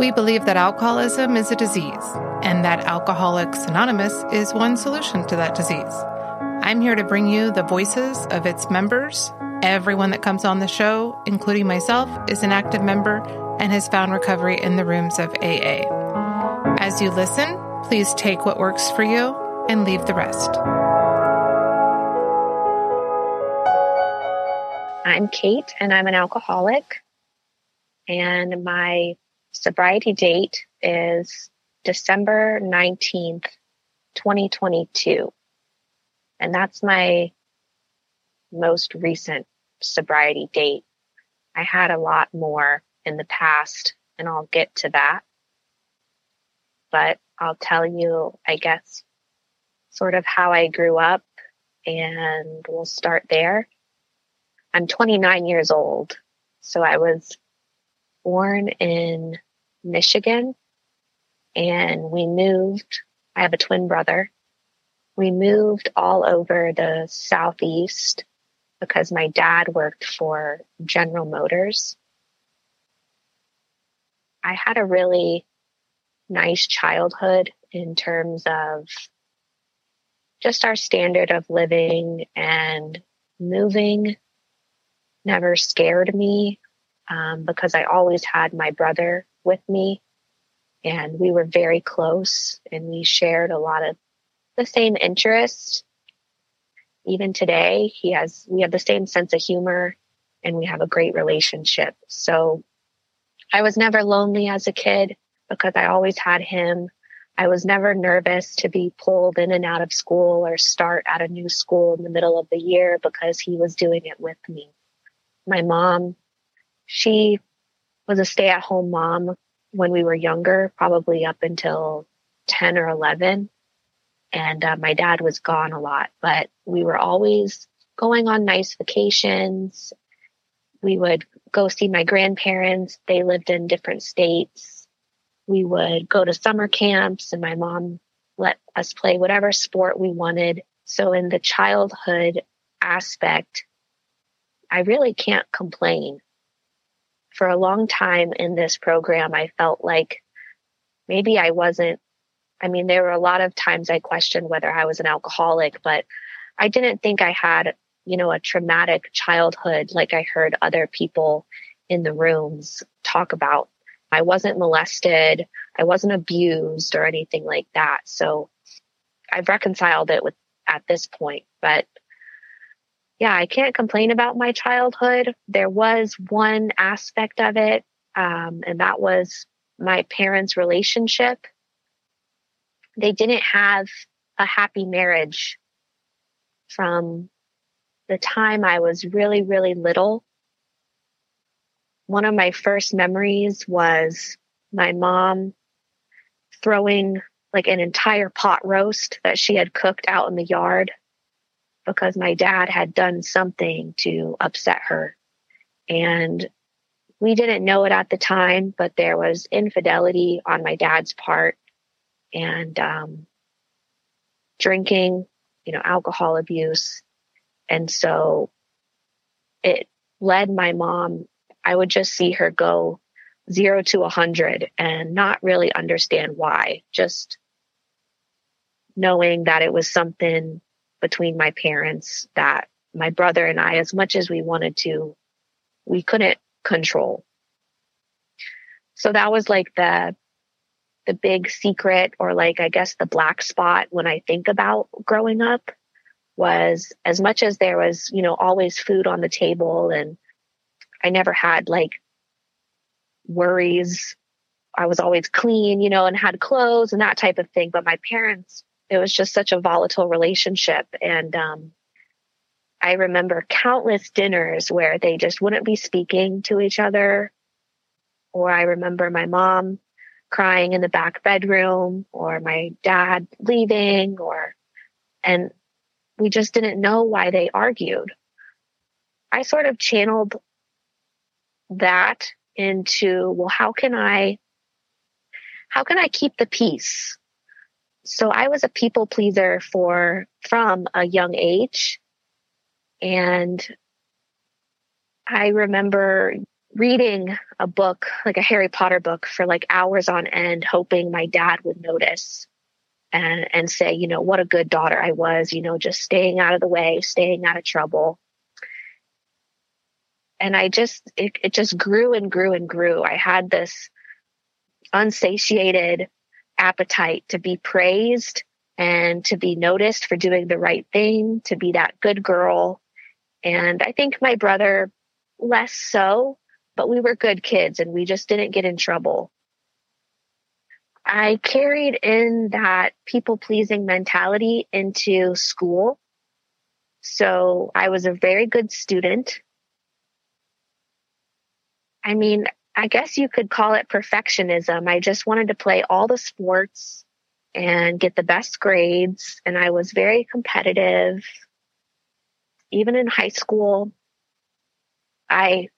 We believe that alcoholism is a disease and that Alcoholics Anonymous is one solution to that disease. I'm here to bring you the voices of its members. Everyone that comes on the show, including myself, is an active member and has found recovery in the rooms of AA. As you listen, please take what works for you and leave the rest. I'm Kate, and I'm an alcoholic. And my sobriety date is December 19th, 2022. And that's my most recent sobriety date. I had a lot more in the past, and I'll get to that. But I'll tell you, I guess, sort of how I grew up, and we'll start there. I'm 29 years old, so I was born in Michigan and we moved. I have a twin brother. We moved all over the Southeast because my dad worked for General Motors. I had a really nice childhood in terms of just our standard of living and moving never scared me um, because I always had my brother with me and we were very close and we shared a lot of the same interests. Even today, he has, we have the same sense of humor and we have a great relationship. So I was never lonely as a kid because I always had him. I was never nervous to be pulled in and out of school or start at a new school in the middle of the year because he was doing it with me. My mom, she was a stay at home mom when we were younger, probably up until 10 or 11. And uh, my dad was gone a lot, but we were always going on nice vacations. We would go see my grandparents. They lived in different states. We would go to summer camps and my mom let us play whatever sport we wanted. So in the childhood aspect, I really can't complain for a long time in this program, I felt like maybe I wasn't. I mean, there were a lot of times I questioned whether I was an alcoholic, but I didn't think I had, you know, a traumatic childhood like I heard other people in the rooms talk about. I wasn't molested. I wasn't abused or anything like that. So I've reconciled it with at this point, but yeah, I can't complain about my childhood. There was one aspect of it, um, and that was my parents' relationship. They didn't have a happy marriage from the time I was really, really little. One of my first memories was my mom throwing like an entire pot roast that she had cooked out in the yard because my dad had done something to upset her. And we didn't know it at the time, but there was infidelity on my dad's part and um, drinking, you know, alcohol abuse. And so it led my mom, I would just see her go zero to a hundred and not really understand why, just knowing that it was something between my parents that my brother and I, as much as we wanted to, we couldn't control. So that was like the the big secret or like I guess the black spot when I think about growing up was as much as there was, you know, always food on the table and I never had like worries. I was always clean, you know, and had clothes and that type of thing. But my parents it was just such a volatile relationship. And um, I remember countless dinners where they just wouldn't be speaking to each other. Or I remember my mom crying in the back bedroom, or my dad leaving, or, and we just didn't know why they argued. I sort of channeled that into, well, how can I, how can I keep the peace? So I was a people pleaser for from a young age. And I remember reading a book, like a Harry Potter book, for like hours on end, hoping my dad would notice and, and say, you know, what a good daughter I was, you know, just staying out of the way, staying out of trouble. And I just, it, it just grew and grew and grew. I had this unsatiated appetite to be praised and to be noticed for doing the right thing, to be that good girl. And I think my brother less so, but we were good kids and we just didn't get in trouble. I carried in that people pleasing mentality into school. So I was a very good student. I mean, I guess you could call it perfectionism. I just wanted to play all the sports and get the best grades. And I was very competitive. Even in high school, I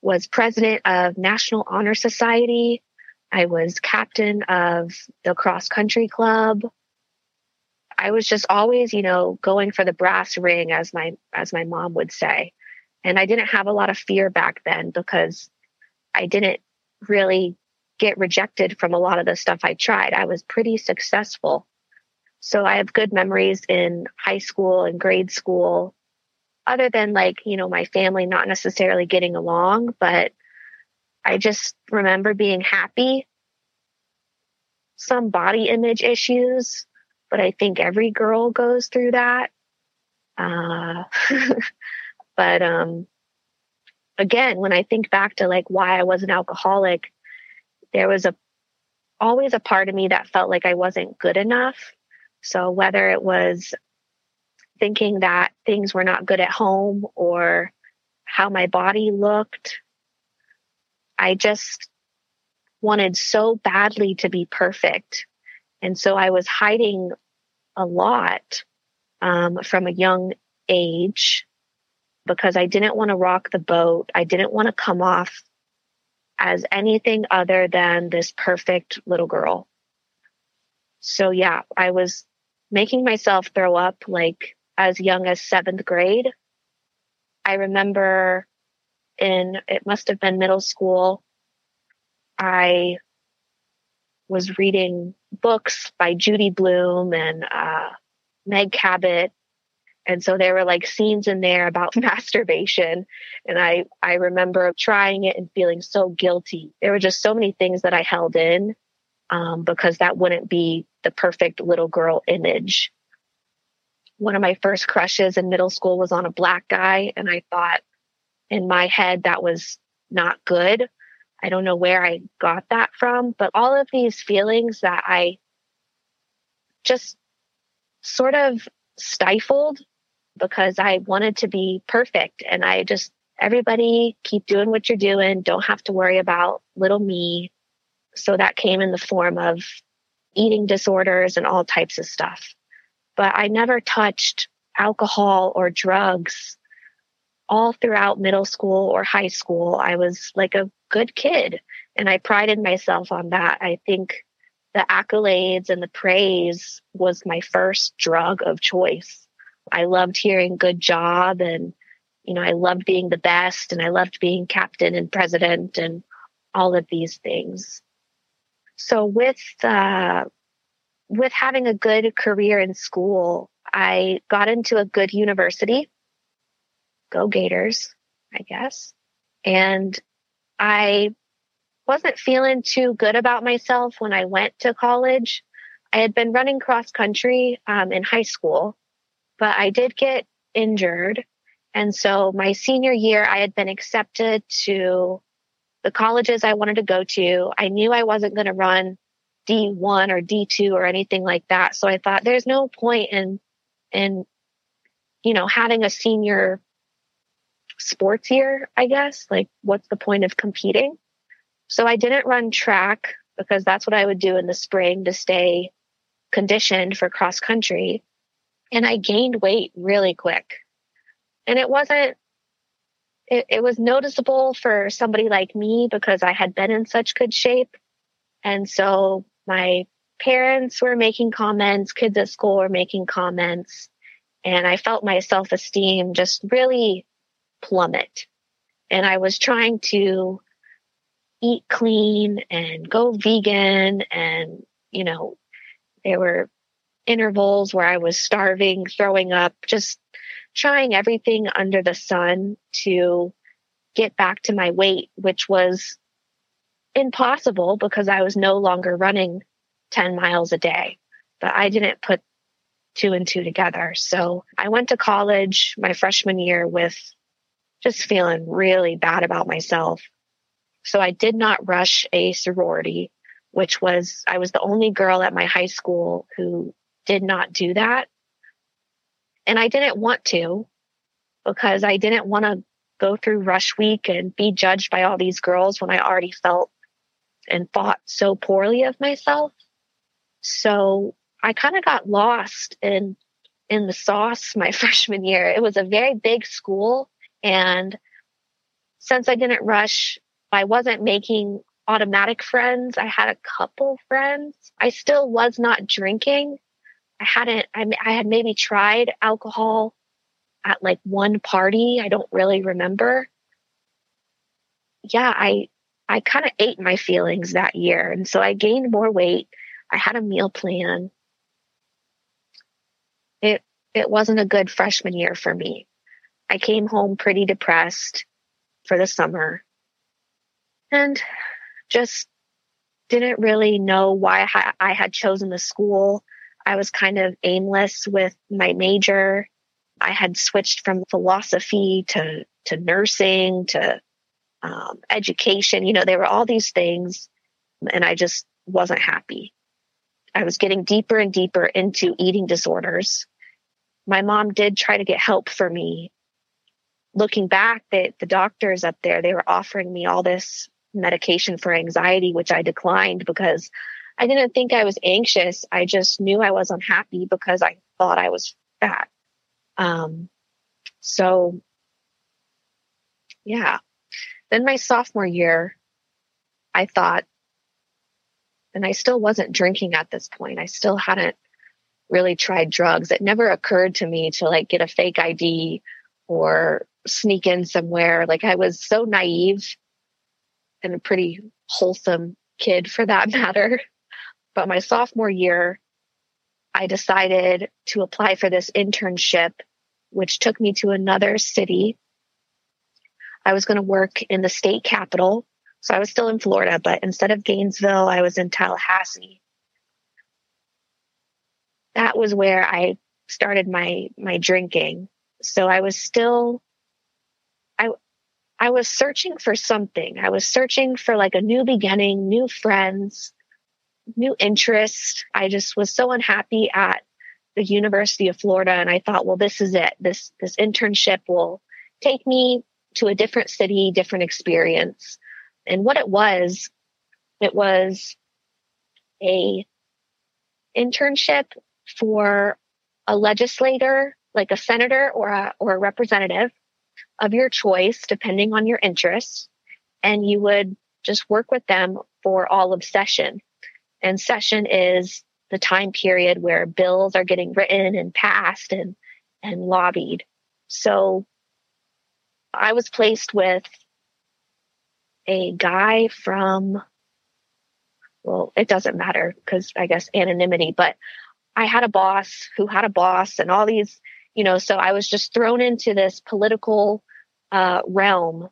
was president of National Honor Society. I was captain of the cross country club. I was just always, you know, going for the brass ring as my as my mom would say. And I didn't have a lot of fear back then because I didn't really get rejected from a lot of the stuff I tried. I was pretty successful. So I have good memories in high school and grade school, other than like, you know, my family not necessarily getting along, but I just remember being happy. Some body image issues, but I think every girl goes through that. Uh, but um, again, when I think back to like why I was an alcoholic, there was a always a part of me that felt like I wasn't good enough. So whether it was thinking that things were not good at home or how my body looked, I just wanted so badly to be perfect. And so I was hiding a lot um, from a young age because I didn't want to rock the boat. I didn't want to come off as anything other than this perfect little girl. So yeah, I was making myself throw up like as young as seventh grade. I remember in, it must have been middle school, I was reading books by Judy Blume and uh, Meg Cabot and so there were like scenes in there about masturbation. And I, I remember trying it and feeling so guilty. There were just so many things that I held in um, because that wouldn't be the perfect little girl image. One of my first crushes in middle school was on a black guy. And I thought in my head that was not good. I don't know where I got that from, but all of these feelings that I just sort of stifled because I wanted to be perfect. And I just, everybody keep doing what you're doing. Don't have to worry about little me. So that came in the form of eating disorders and all types of stuff. But I never touched alcohol or drugs all throughout middle school or high school. I was like a good kid and I prided myself on that. I think the accolades and the praise was my first drug of choice. I loved hearing good job and, you know, I loved being the best and I loved being captain and president and all of these things. So with, uh, with having a good career in school, I got into a good university. Go Gators, I guess. And I wasn't feeling too good about myself when I went to college. I had been running cross country um, in high school but I did get injured. And so my senior year, I had been accepted to the colleges I wanted to go to. I knew I wasn't going to run D1 or D2 or anything like that. So I thought there's no point in, in, you know, having a senior sports year, I guess. Like, what's the point of competing? So I didn't run track because that's what I would do in the spring to stay conditioned for cross country and I gained weight really quick. And it wasn't, it, it was noticeable for somebody like me because I had been in such good shape. And so my parents were making comments, kids at school were making comments, and I felt my self esteem just really plummet. And I was trying to eat clean and go vegan. And, you know, there were intervals where I was starving, throwing up, just trying everything under the sun to get back to my weight, which was impossible because I was no longer running 10 miles a day. But I didn't put two and two together. So I went to college my freshman year with just feeling really bad about myself. So I did not rush a sorority, which was, I was the only girl at my high school who did not do that. And I didn't want to because I didn't want to go through rush week and be judged by all these girls when I already felt and thought so poorly of myself. So I kind of got lost in in the sauce my freshman year. It was a very big school and since I didn't rush, I wasn't making automatic friends. I had a couple friends. I still was not drinking. I hadn't I, I had maybe tried alcohol at like one party. I don't really remember. Yeah, I I kind of ate my feelings that year. And so I gained more weight. I had a meal plan it it wasn't a good freshman year for me. I came home pretty depressed for the summer and just didn't really know why I had chosen the school. I was kind of aimless with my major. I had switched from philosophy to to nursing to um, education. You know, there were all these things, and I just wasn't happy. I was getting deeper and deeper into eating disorders my mom did try to get help for me. Looking back, the, the doctors up there, they were offering me all this medication for anxiety, which I declined because I didn't think I was anxious. I just knew I was unhappy because I thought I was fat. Um, so, yeah. Then my sophomore year, I thought, and I still wasn't drinking at this point. I still hadn't really tried drugs. It never occurred to me to like get a fake ID or sneak in somewhere. Like I was so naive and a pretty wholesome kid for that matter. But my sophomore year, I decided to apply for this internship, which took me to another city. I was going to work in the state capital. So I was still in Florida, but instead of Gainesville, I was in Tallahassee that was where I started my my drinking. So I was still I I was searching for something. I was searching for like a new beginning, new friends, new interest. I just was so unhappy at the University of Florida and I thought, well, this is it. This this internship will take me to a different city, different experience. And what it was, it was a internship for a legislator, like a senator or a, or a representative of your choice, depending on your interests. And you would just work with them for all of session. And session is the time period where bills are getting written and passed and, and lobbied. So I was placed with a guy from, well, it doesn't matter because I guess anonymity, but I had a boss who had a boss and all these, you know, so I was just thrown into this political uh, realm.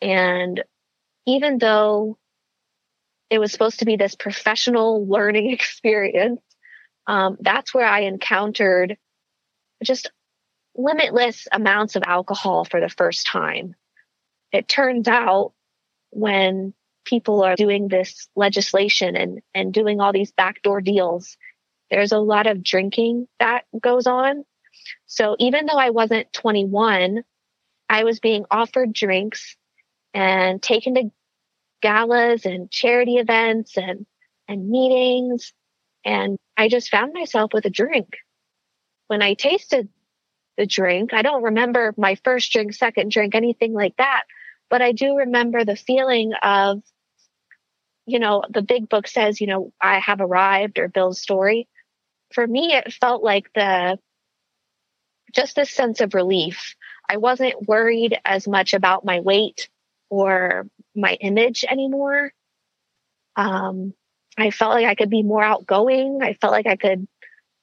And even though it was supposed to be this professional learning experience, um, that's where I encountered just limitless amounts of alcohol for the first time. It turns out when people are doing this legislation and, and doing all these backdoor deals, there's a lot of drinking that goes on. So even though I wasn't 21, I was being offered drinks and taken to galas and charity events and, and meetings. And I just found myself with a drink. When I tasted the drink, I don't remember my first drink, second drink, anything like that. But I do remember the feeling of, you know, the big book says, you know, I have arrived or Bill's story for me, it felt like the just this sense of relief. I wasn't worried as much about my weight or my image anymore. Um, I felt like I could be more outgoing. I felt like I could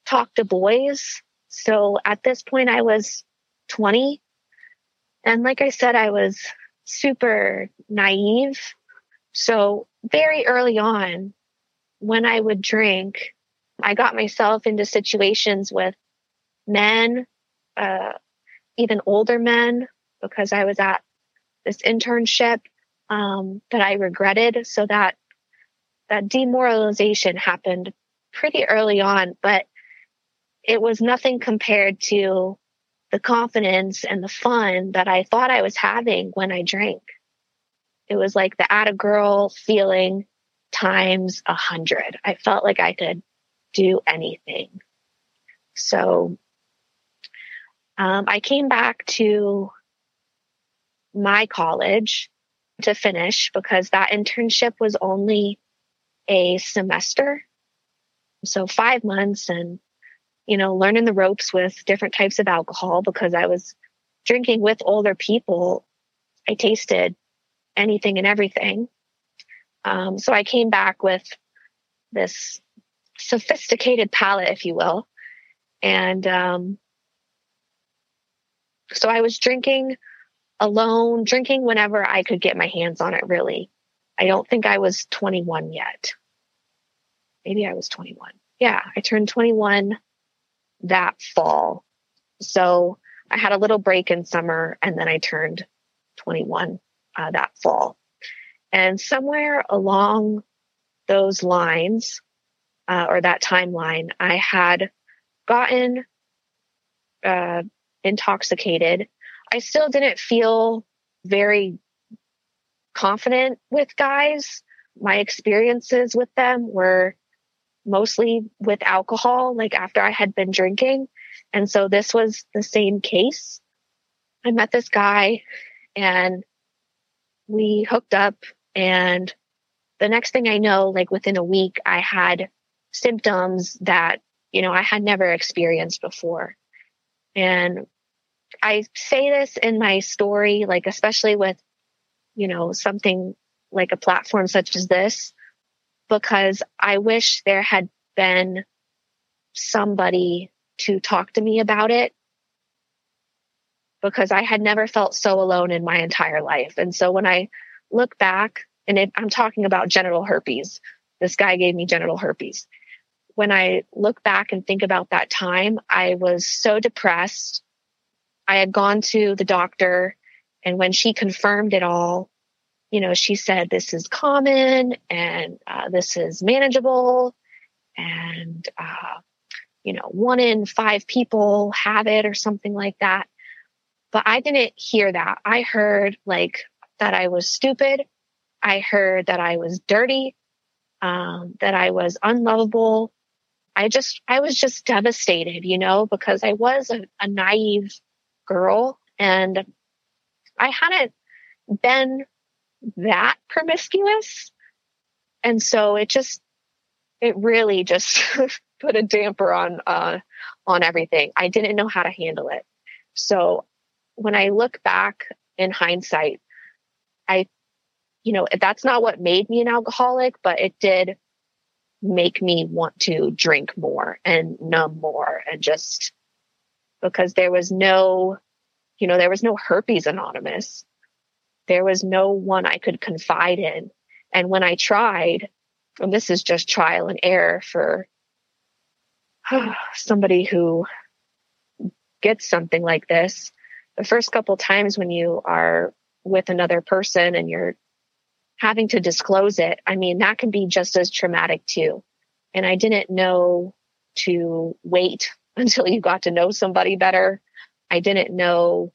talk to boys. So at this point, I was 20. And like I said, I was super naive. So very early on, when I would drink, I got myself into situations with men, uh, even older men, because I was at this internship um, that I regretted. So that that demoralization happened pretty early on, but it was nothing compared to the confidence and the fun that I thought I was having when I drank. It was like the at a girl feeling times a hundred. I felt like I could do anything. So um, I came back to my college to finish because that internship was only a semester. So five months and, you know, learning the ropes with different types of alcohol because I was drinking with older people. I tasted anything and everything. Um, so I came back with this sophisticated palate, if you will. And um, so I was drinking alone, drinking whenever I could get my hands on it, really. I don't think I was 21 yet. Maybe I was 21. Yeah, I turned 21 that fall. So I had a little break in summer and then I turned 21 uh, that fall. And somewhere along those lines uh, or that timeline, I had gotten uh, intoxicated. I still didn't feel very confident with guys. My experiences with them were mostly with alcohol, like after I had been drinking. And so this was the same case. I met this guy and we hooked up and the next thing I know, like within a week, I had symptoms that, you know, I had never experienced before. And I say this in my story, like, especially with, you know, something like a platform such as this, because I wish there had been somebody to talk to me about it because I had never felt so alone in my entire life. And so when I look back, and if I'm talking about genital herpes, this guy gave me genital herpes. When I look back and think about that time, I was so depressed. I had gone to the doctor, and when she confirmed it all, you know, she said this is common and uh, this is manageable, and uh, you know, one in five people have it or something like that. But I didn't hear that. I heard like that I was stupid. I heard that I was dirty, um, that I was unlovable. I just, I was just devastated, you know, because I was a, a naive girl and I hadn't been that promiscuous. And so it just, it really just put a damper on, uh, on everything. I didn't know how to handle it. So when I look back in hindsight, I, you know, that's not what made me an alcoholic, but it did make me want to drink more and numb more and just because there was no, you know, there was no herpes anonymous. There was no one I could confide in. And when I tried, and this is just trial and error for somebody who gets something like this, the first couple times when you are with another person and you're having to disclose it, I mean, that can be just as traumatic too. And I didn't know to wait until you got to know somebody better. I didn't know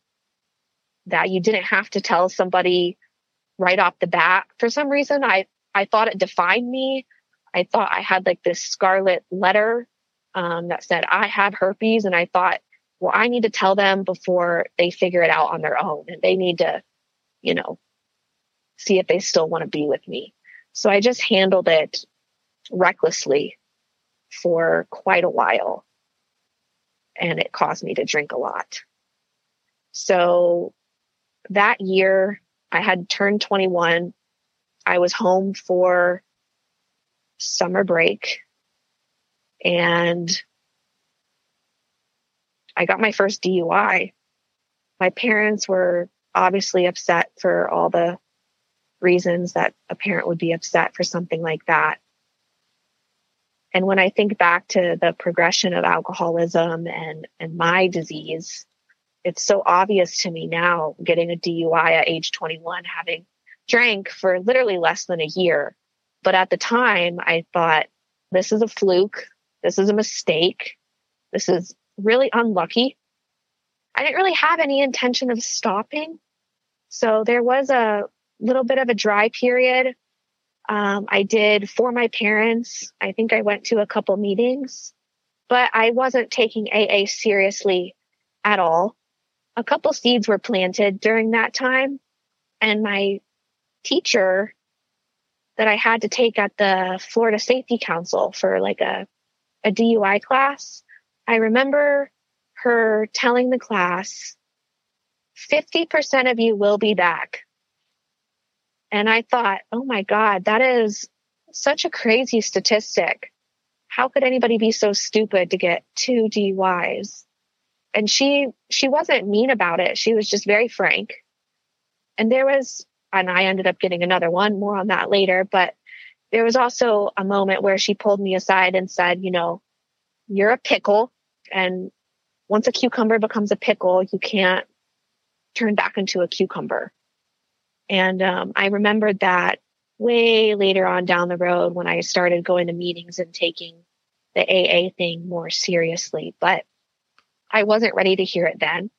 that you didn't have to tell somebody right off the bat. For some reason, I, I thought it defined me. I thought I had like this scarlet letter um, that said, I have herpes. And I thought, well, I need to tell them before they figure it out on their own. And they need to you know, see if they still want to be with me. So I just handled it recklessly for quite a while. And it caused me to drink a lot. So that year, I had turned 21. I was home for summer break and I got my first DUI. My parents were obviously upset for all the reasons that a parent would be upset for something like that. And when I think back to the progression of alcoholism and, and my disease, it's so obvious to me now getting a DUI at age 21, having drank for literally less than a year. But at the time, I thought, this is a fluke. This is a mistake. This is really unlucky. I didn't really have any intention of stopping. So there was a little bit of a dry period. Um, I did for my parents. I think I went to a couple meetings, but I wasn't taking AA seriously at all. A couple seeds were planted during that time, and my teacher that I had to take at the Florida Safety Council for like a, a DUI class. I remember her telling the class, 50% of you will be back. And I thought, oh my God, that is such a crazy statistic. How could anybody be so stupid to get two DUIs? And she, she wasn't mean about it. She was just very frank. And there was, and I ended up getting another one, more on that later, but there was also a moment where she pulled me aside and said, you know, you're a pickle. And once a cucumber becomes a pickle, you can't turn back into a cucumber. And um, I remembered that way later on down the road when I started going to meetings and taking the AA thing more seriously. But I wasn't ready to hear it then.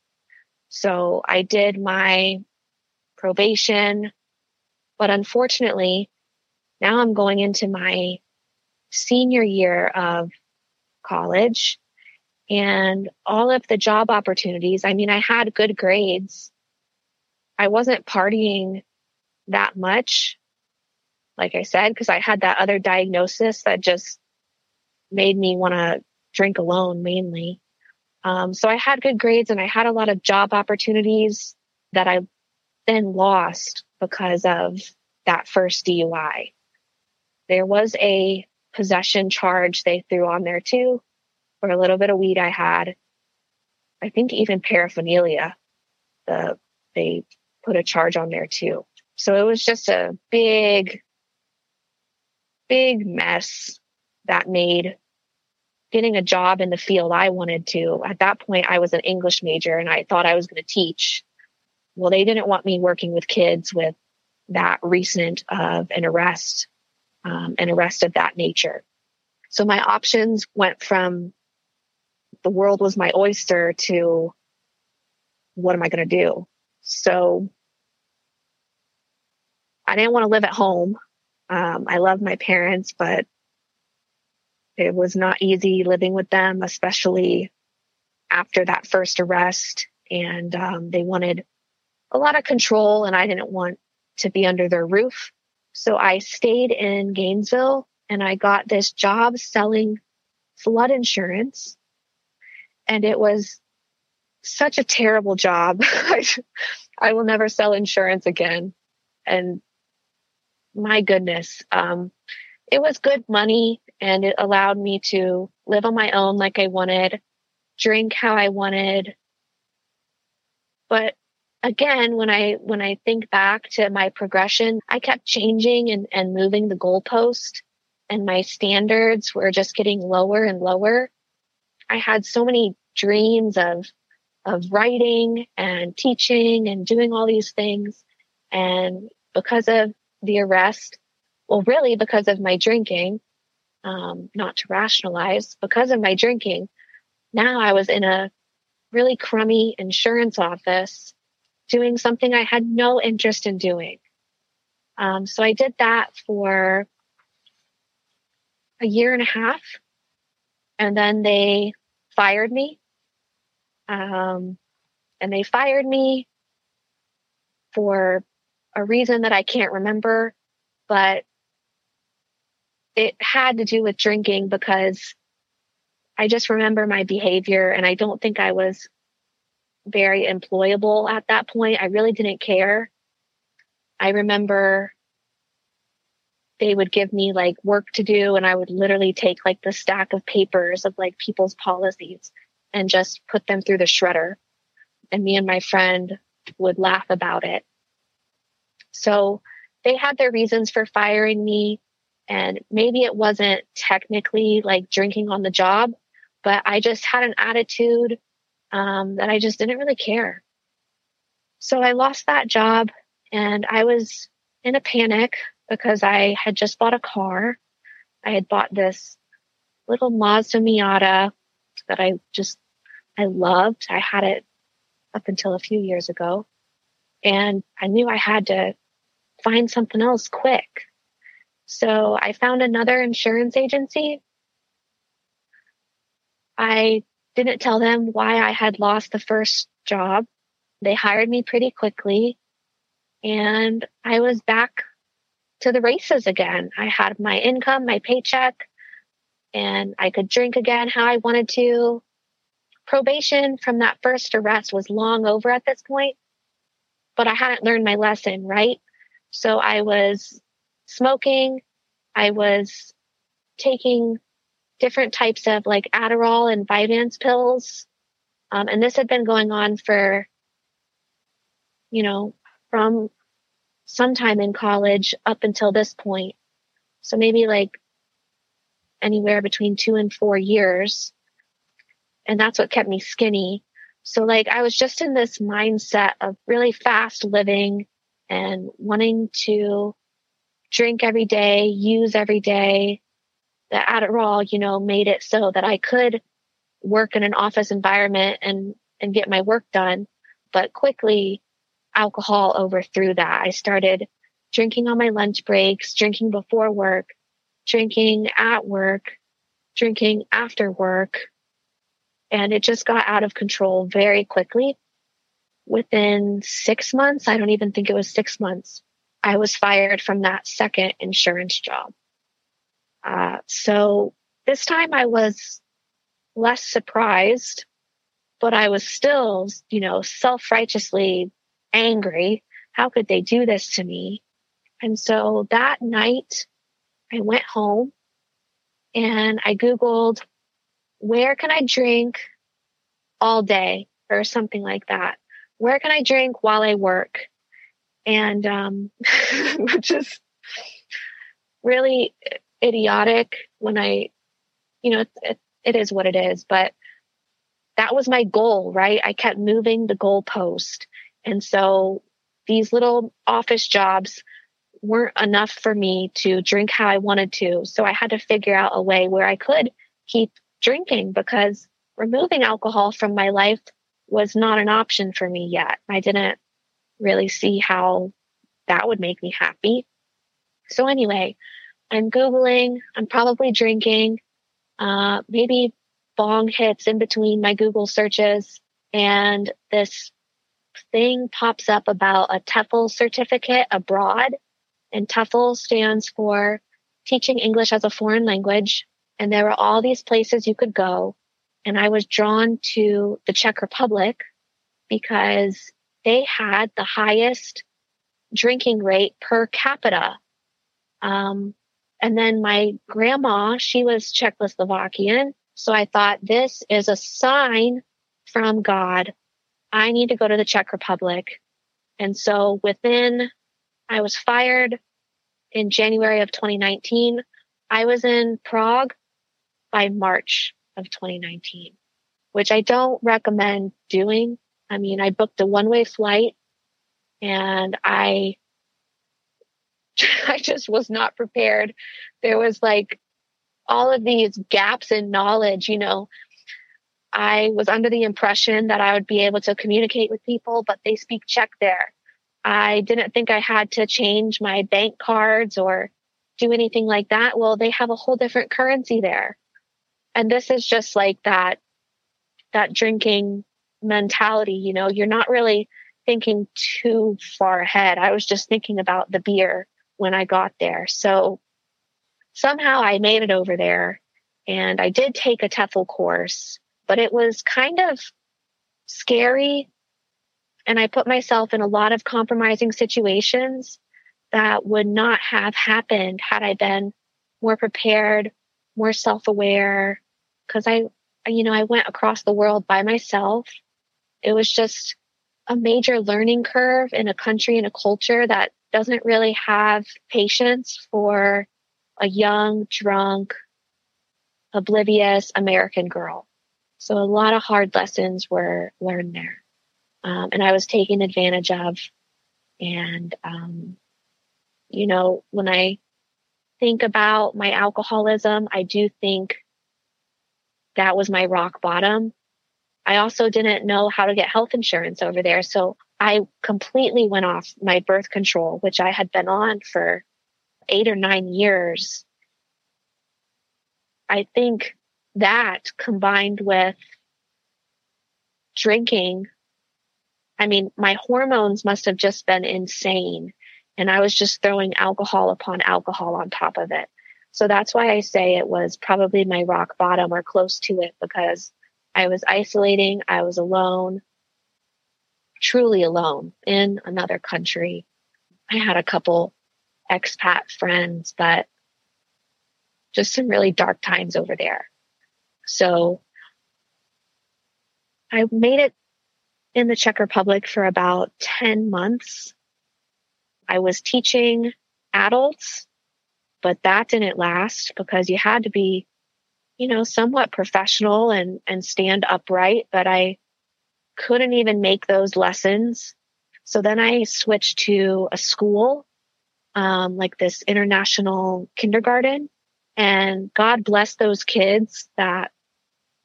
So I did my probation. But unfortunately, now I'm going into my senior year of college and all of the job opportunities. I mean, I had good grades, I wasn't partying that much, like I said, because I had that other diagnosis that just made me want to drink alone mainly. Um, so I had good grades and I had a lot of job opportunities that I then lost because of that first DUI. There was a possession charge they threw on there too, for a little bit of weed I had. I think even paraphernalia. The they put a charge on there too. So it was just a big, big mess that made getting a job in the field I wanted to. At that point, I was an English major and I thought I was going to teach. Well, they didn't want me working with kids with that recent of an arrest, um, an arrest of that nature. So my options went from the world was my oyster to what am I going to do? So I didn't want to live at home. Um, I love my parents, but it was not easy living with them, especially after that first arrest. And um, they wanted a lot of control, and I didn't want to be under their roof. So I stayed in Gainesville and I got this job selling flood insurance. And it was such a terrible job. I will never sell insurance again. And my goodness, um, it was good money and it allowed me to live on my own like I wanted, drink how I wanted. But again, when I, when I think back to my progression, I kept changing and, and moving the goalpost and my standards were just getting lower and lower. I had so many dreams of, of writing and teaching and doing all these things. And because of the arrest, well, really because of my drinking, um, not to rationalize, because of my drinking, now I was in a really crummy insurance office doing something I had no interest in doing. Um, so I did that for a year and a half. And then they fired me. Um, and they fired me for a reason that I can't remember, but it had to do with drinking because I just remember my behavior and I don't think I was very employable at that point. I really didn't care. I remember they would give me like work to do and I would literally take like the stack of papers of like people's policies and just put them through the shredder. And me and my friend would laugh about it. So they had their reasons for firing me. And maybe it wasn't technically like drinking on the job, but I just had an attitude um, that I just didn't really care. So I lost that job and I was in a panic because I had just bought a car. I had bought this little Mazda Miata that I just, I loved. I had it up until a few years ago. And I knew I had to find something else quick. So I found another insurance agency. I didn't tell them why I had lost the first job. They hired me pretty quickly and I was back to the races again. I had my income, my paycheck, and I could drink again how I wanted to. Probation from that first arrest was long over at this point, but I hadn't learned my lesson, right? So I was smoking, I was taking different types of like Adderall and Vyvanse pills. Um, and this had been going on for, you know, from sometime in college up until this point. So maybe like anywhere between two and four years. And that's what kept me skinny. So like I was just in this mindset of really fast living and wanting to drink every day, use every day. The Adderall, you know, made it so that I could work in an office environment and, and get my work done. But quickly alcohol overthrew that. I started drinking on my lunch breaks, drinking before work, drinking at work, drinking after work. And it just got out of control very quickly. Within six months, I don't even think it was six months, I was fired from that second insurance job. Uh, so this time I was less surprised, but I was still, you know, self righteously angry. How could they do this to me? And so that night I went home and I Googled where can I drink all day or something like that? Where can I drink while I work? And, um, which is really idiotic when I, you know, it, it is what it is, but that was my goal, right? I kept moving the goalpost and so these little office jobs weren't enough for me to drink how I wanted to. So I had to figure out a way where I could keep drinking because removing alcohol from my life was not an option for me yet. I didn't really see how that would make me happy. So anyway, I'm Googling, I'm probably drinking, uh, maybe bong hits in between my Google searches and this thing pops up about a TEFL certificate abroad. And TEFL stands for Teaching English as a Foreign Language. And there were all these places you could go. And I was drawn to the Czech Republic because they had the highest drinking rate per capita. Um, and then my grandma, she was Czechoslovakian. So I thought this is a sign from God I need to go to the Czech Republic. And so within, I was fired in January of 2019. I was in Prague by March of 2019, which I don't recommend doing. I mean, I booked a one way flight and I, I just was not prepared. There was like all of these gaps in knowledge, you know, I was under the impression that I would be able to communicate with people, but they speak Czech there. I didn't think I had to change my bank cards or do anything like that. Well, they have a whole different currency there. And this is just like that, that drinking mentality. You know, you're not really thinking too far ahead. I was just thinking about the beer when I got there. So somehow I made it over there and I did take a TEFL course but it was kind of scary. And I put myself in a lot of compromising situations. that would not have happened had I been more prepared, more self aware. Cause I, you know, I went across the world by myself. It was just a major learning curve in a country and a culture that doesn't really have patience for a young, drunk, oblivious American girl. So a lot of hard lessons were learned there. Um, and I was taken advantage of. And, um, you know, when I think about my alcoholism, I do think that was my rock bottom. I also didn't know how to get health insurance over there. So I completely went off my birth control, which I had been on for eight or nine years. I think that combined with drinking, I mean, my hormones must have just been insane. And I was just throwing alcohol upon alcohol on top of it. So that's why I say it was probably my rock bottom or close to it because I was isolating, I was alone, truly alone in another country. I had a couple expat friends, but just some really dark times over there. So I made it in the Czech Republic for about 10 months. I was teaching adults, but that didn't last because you had to be, you know, somewhat professional and, and stand upright, but I couldn't even make those lessons. So then I switched to a school, um, like this international kindergarten and God bless those kids that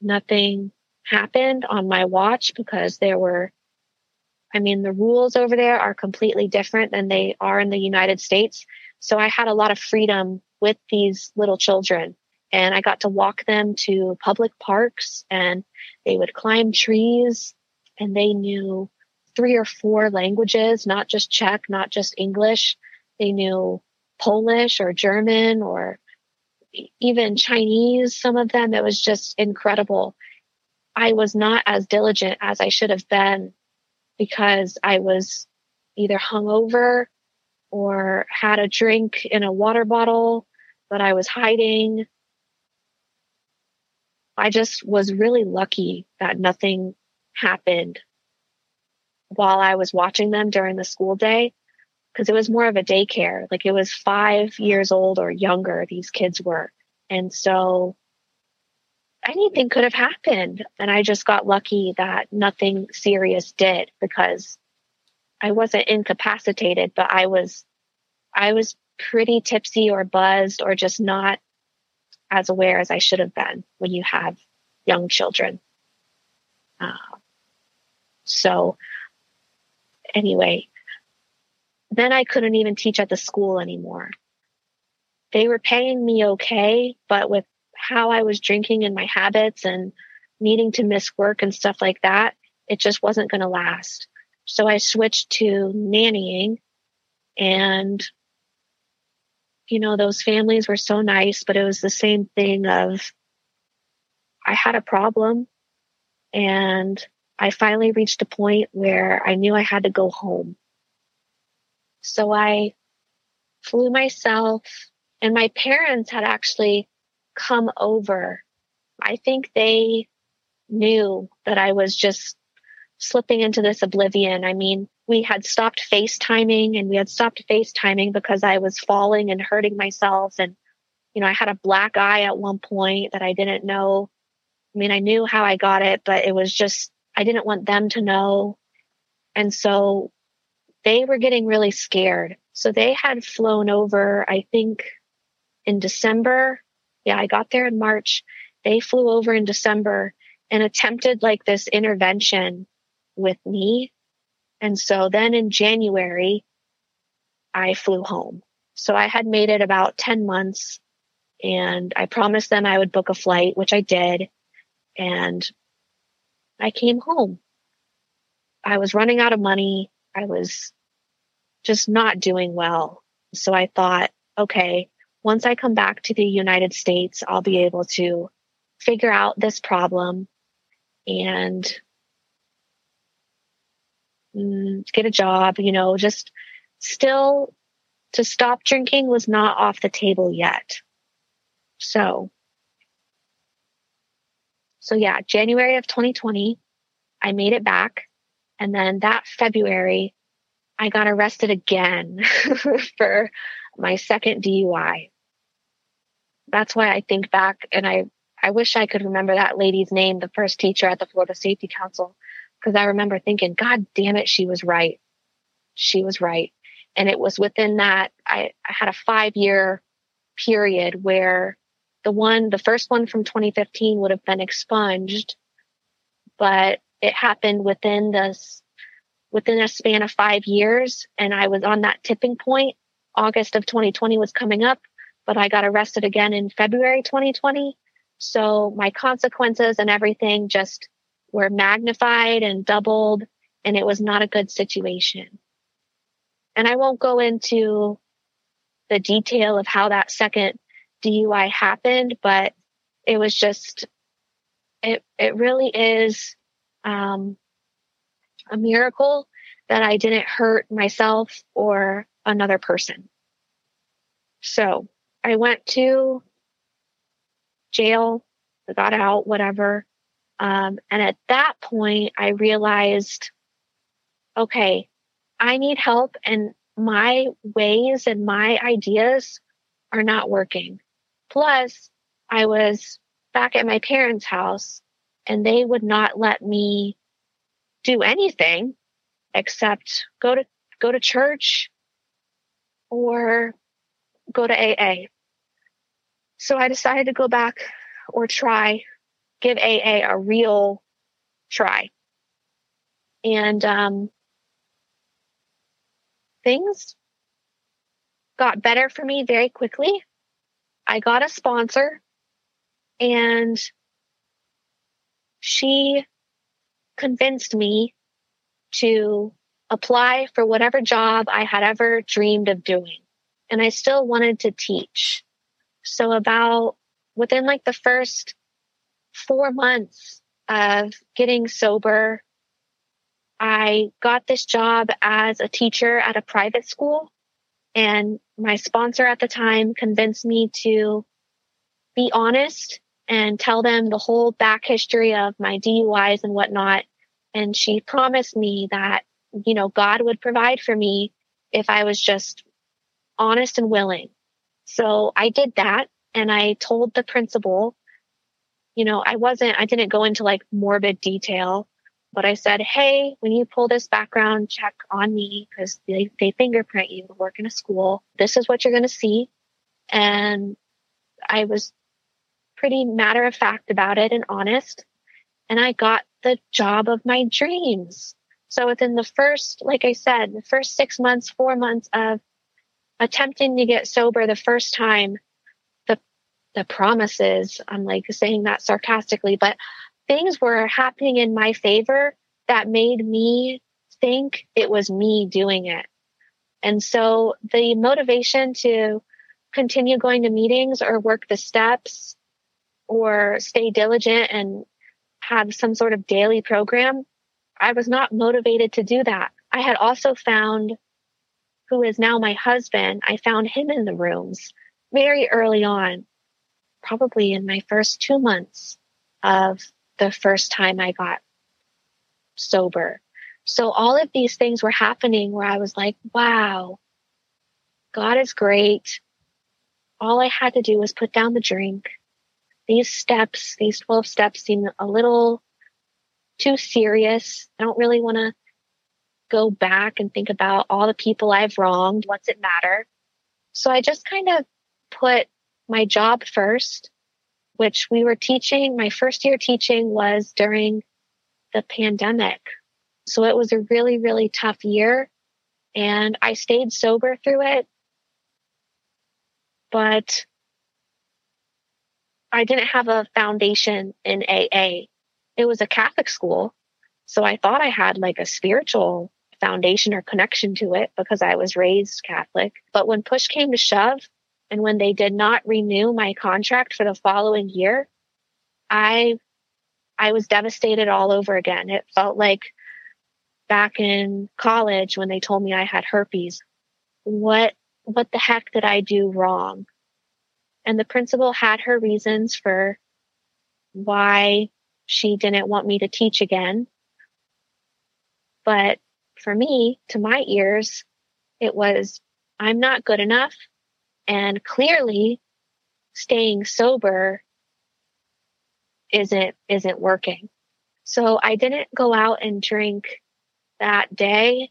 nothing happened on my watch because there were, I mean, the rules over there are completely different than they are in the United States. So I had a lot of freedom with these little children and I got to walk them to public parks and they would climb trees and they knew three or four languages, not just Czech, not just English. They knew Polish or German or even Chinese, some of them. It was just incredible. I was not as diligent as I should have been because I was either hungover or had a drink in a water bottle that I was hiding. I just was really lucky that nothing happened while I was watching them during the school day because it was more of a daycare. Like it was five years old or younger, these kids were. And so anything could have happened. And I just got lucky that nothing serious did because I wasn't incapacitated, but I was, I was pretty tipsy or buzzed or just not as aware as I should have been when you have young children. Uh, so anyway, then I couldn't even teach at the school anymore. They were paying me okay, but with how I was drinking and my habits and needing to miss work and stuff like that, it just wasn't going to last. So I switched to nannying and you know, those families were so nice, but it was the same thing of I had a problem and I finally reached a point where I knew I had to go home. So I flew myself, and my parents had actually come over. I think they knew that I was just slipping into this oblivion. I mean, we had stopped FaceTiming and we had stopped FaceTiming because I was falling and hurting myself. And, you know, I had a black eye at one point that I didn't know. I mean, I knew how I got it, but it was just, I didn't want them to know. And so they were getting really scared. So they had flown over, I think in December. Yeah, I got there in March. They flew over in December and attempted like this intervention with me. And so then in January, I flew home. So I had made it about 10 months and I promised them I would book a flight, which I did. And I came home. I was running out of money. I was just not doing well. So I thought, okay, once I come back to the United States, I'll be able to figure out this problem and mm, get a job, you know, just still to stop drinking was not off the table yet. So, so yeah, January of 2020, I made it back. And then that February, I got arrested again for my second DUI. That's why I think back and I, I wish I could remember that lady's name, the first teacher at the Florida Safety Council, because I remember thinking, God damn it, she was right. She was right. And it was within that, I, I had a five year period where the one, the first one from 2015 would have been expunged, but it happened within this, within a span of five years. And I was on that tipping point. August of 2020 was coming up, but I got arrested again in February 2020. So my consequences and everything just were magnified and doubled, and it was not a good situation. And I won't go into the detail of how that second DUI happened, but it was just, it, it really is um, a miracle that I didn't hurt myself or another person. So I went to jail, got out, whatever. Um, and at that point, I realized, okay, I need help and my ways and my ideas are not working. Plus, I was back at my parents' house and they would not let me do anything except go to go to church or go to AA. So I decided to go back or try give AA a real try. And um, things got better for me very quickly. I got a sponsor and she convinced me to apply for whatever job I had ever dreamed of doing. And I still wanted to teach. So about within like the first four months of getting sober I got this job as a teacher at a private school and my sponsor at the time convinced me to be honest and tell them the whole back history of my DUIs and whatnot. And she promised me that, you know, God would provide for me if I was just honest and willing. So I did that and I told the principal, you know, I wasn't, I didn't go into like morbid detail, but I said, hey, when you pull this background check on me, because they, they fingerprint you to work in a school, this is what you're going to see. And I was pretty matter of fact about it and honest. And I got the job of my dreams. So within the first, like I said, the first six months, four months of attempting to get sober the first time, the the promises, I'm like saying that sarcastically, but things were happening in my favor that made me think it was me doing it. And so the motivation to continue going to meetings or work the steps or stay diligent and have some sort of daily program, I was not motivated to do that. I had also found who is now my husband, I found him in the rooms very early on, probably in my first two months of the first time I got sober. So all of these things were happening where I was like, wow, God is great. All I had to do was put down the drink. These steps, these 12 steps seem a little too serious. I don't really want to go back and think about all the people I've wronged. What's it matter? So I just kind of put my job first which we were teaching. My first year teaching was during the pandemic. So it was a really, really tough year. And I stayed sober through it. But I didn't have a foundation in AA. It was a Catholic school. So I thought I had like a spiritual foundation or connection to it because I was raised Catholic. But when push came to shove, and when they did not renew my contract for the following year, I I was devastated all over again. It felt like back in college when they told me I had herpes. What what the heck did I do wrong? And the principal had her reasons for why she didn't want me to teach again. But for me, to my ears, it was, I'm not good enough. And clearly staying sober isn't, isn't working. So I didn't go out and drink that day.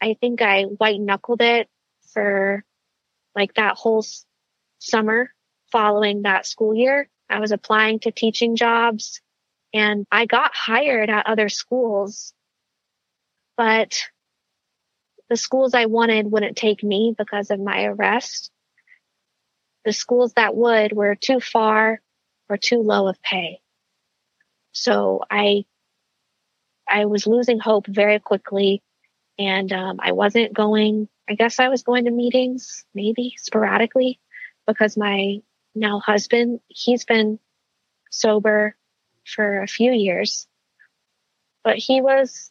I think I white knuckled it for like that whole summer following that school year. I was applying to teaching jobs and I got hired at other schools, but the schools I wanted wouldn't take me because of my arrest. The schools that would were too far or too low of pay. So I, I was losing hope very quickly and um, I wasn't going, I guess I was going to meetings maybe sporadically because my now husband, he's been sober for a few years, but he was,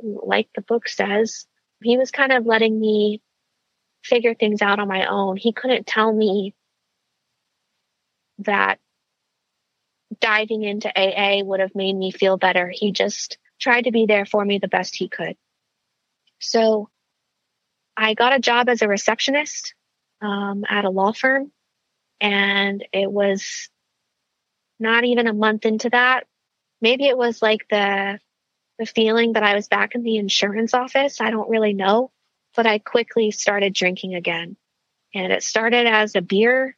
like the book says, he was kind of letting me figure things out on my own. He couldn't tell me that diving into AA would have made me feel better. He just tried to be there for me the best he could. So I got a job as a receptionist um, at a law firm, and it was not even a month into that. Maybe it was like the the feeling that I was back in the insurance office. I don't really know, but I quickly started drinking again, and it started as a beer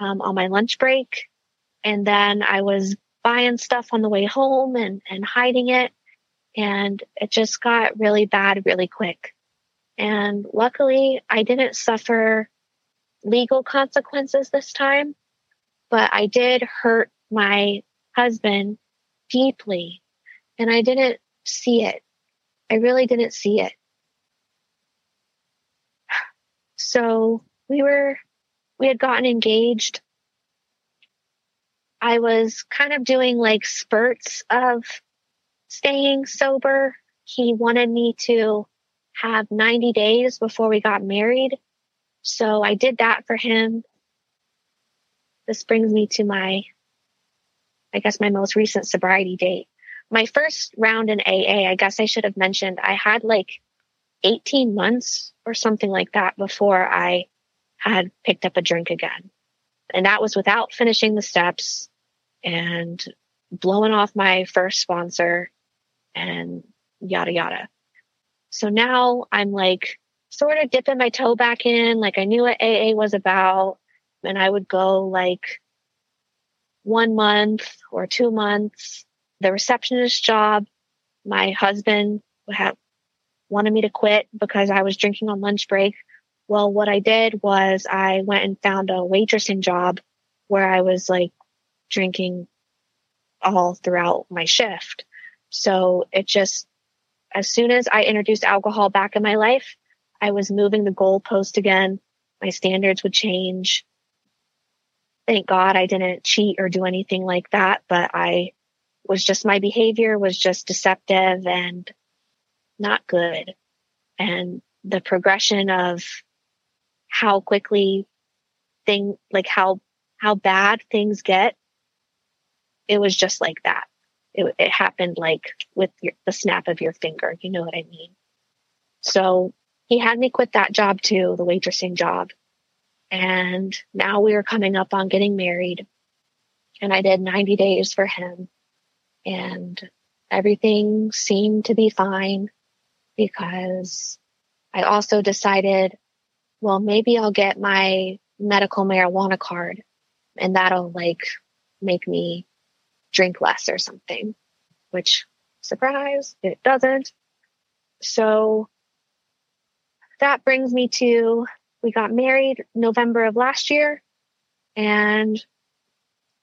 um, on my lunch break, and then I was buying stuff on the way home and, and hiding it. And it just got really bad really quick. And luckily, I didn't suffer legal consequences this time, but I did hurt my husband deeply. And I didn't see it. I really didn't see it. So we were, we had gotten engaged I was kind of doing like spurts of staying sober. He wanted me to have 90 days before we got married. So I did that for him. This brings me to my, I guess, my most recent sobriety date. My first round in AA, I guess I should have mentioned, I had like 18 months or something like that before I had picked up a drink again. And that was without finishing the steps and blowing off my first sponsor and yada yada. So now I'm like sort of dipping my toe back in. Like I knew what AA was about and I would go like one month or two months. The receptionist job, my husband have wanted me to quit because I was drinking on lunch break. Well, what I did was I went and found a waitressing job where I was like drinking all throughout my shift. So it just, as soon as I introduced alcohol back in my life, I was moving the goalpost again. My standards would change. Thank God I didn't cheat or do anything like that, but I was just, my behavior was just deceptive and not good. And the progression of how quickly thing, like how, how bad things get it was just like that. It, it happened like with your, the snap of your finger. You know what I mean? So he had me quit that job too, the waitressing job. And now we were coming up on getting married. And I did 90 days for him. And everything seemed to be fine because I also decided, well, maybe I'll get my medical marijuana card and that'll like make me drink less or something, which surprise, it doesn't. So that brings me to we got married November of last year and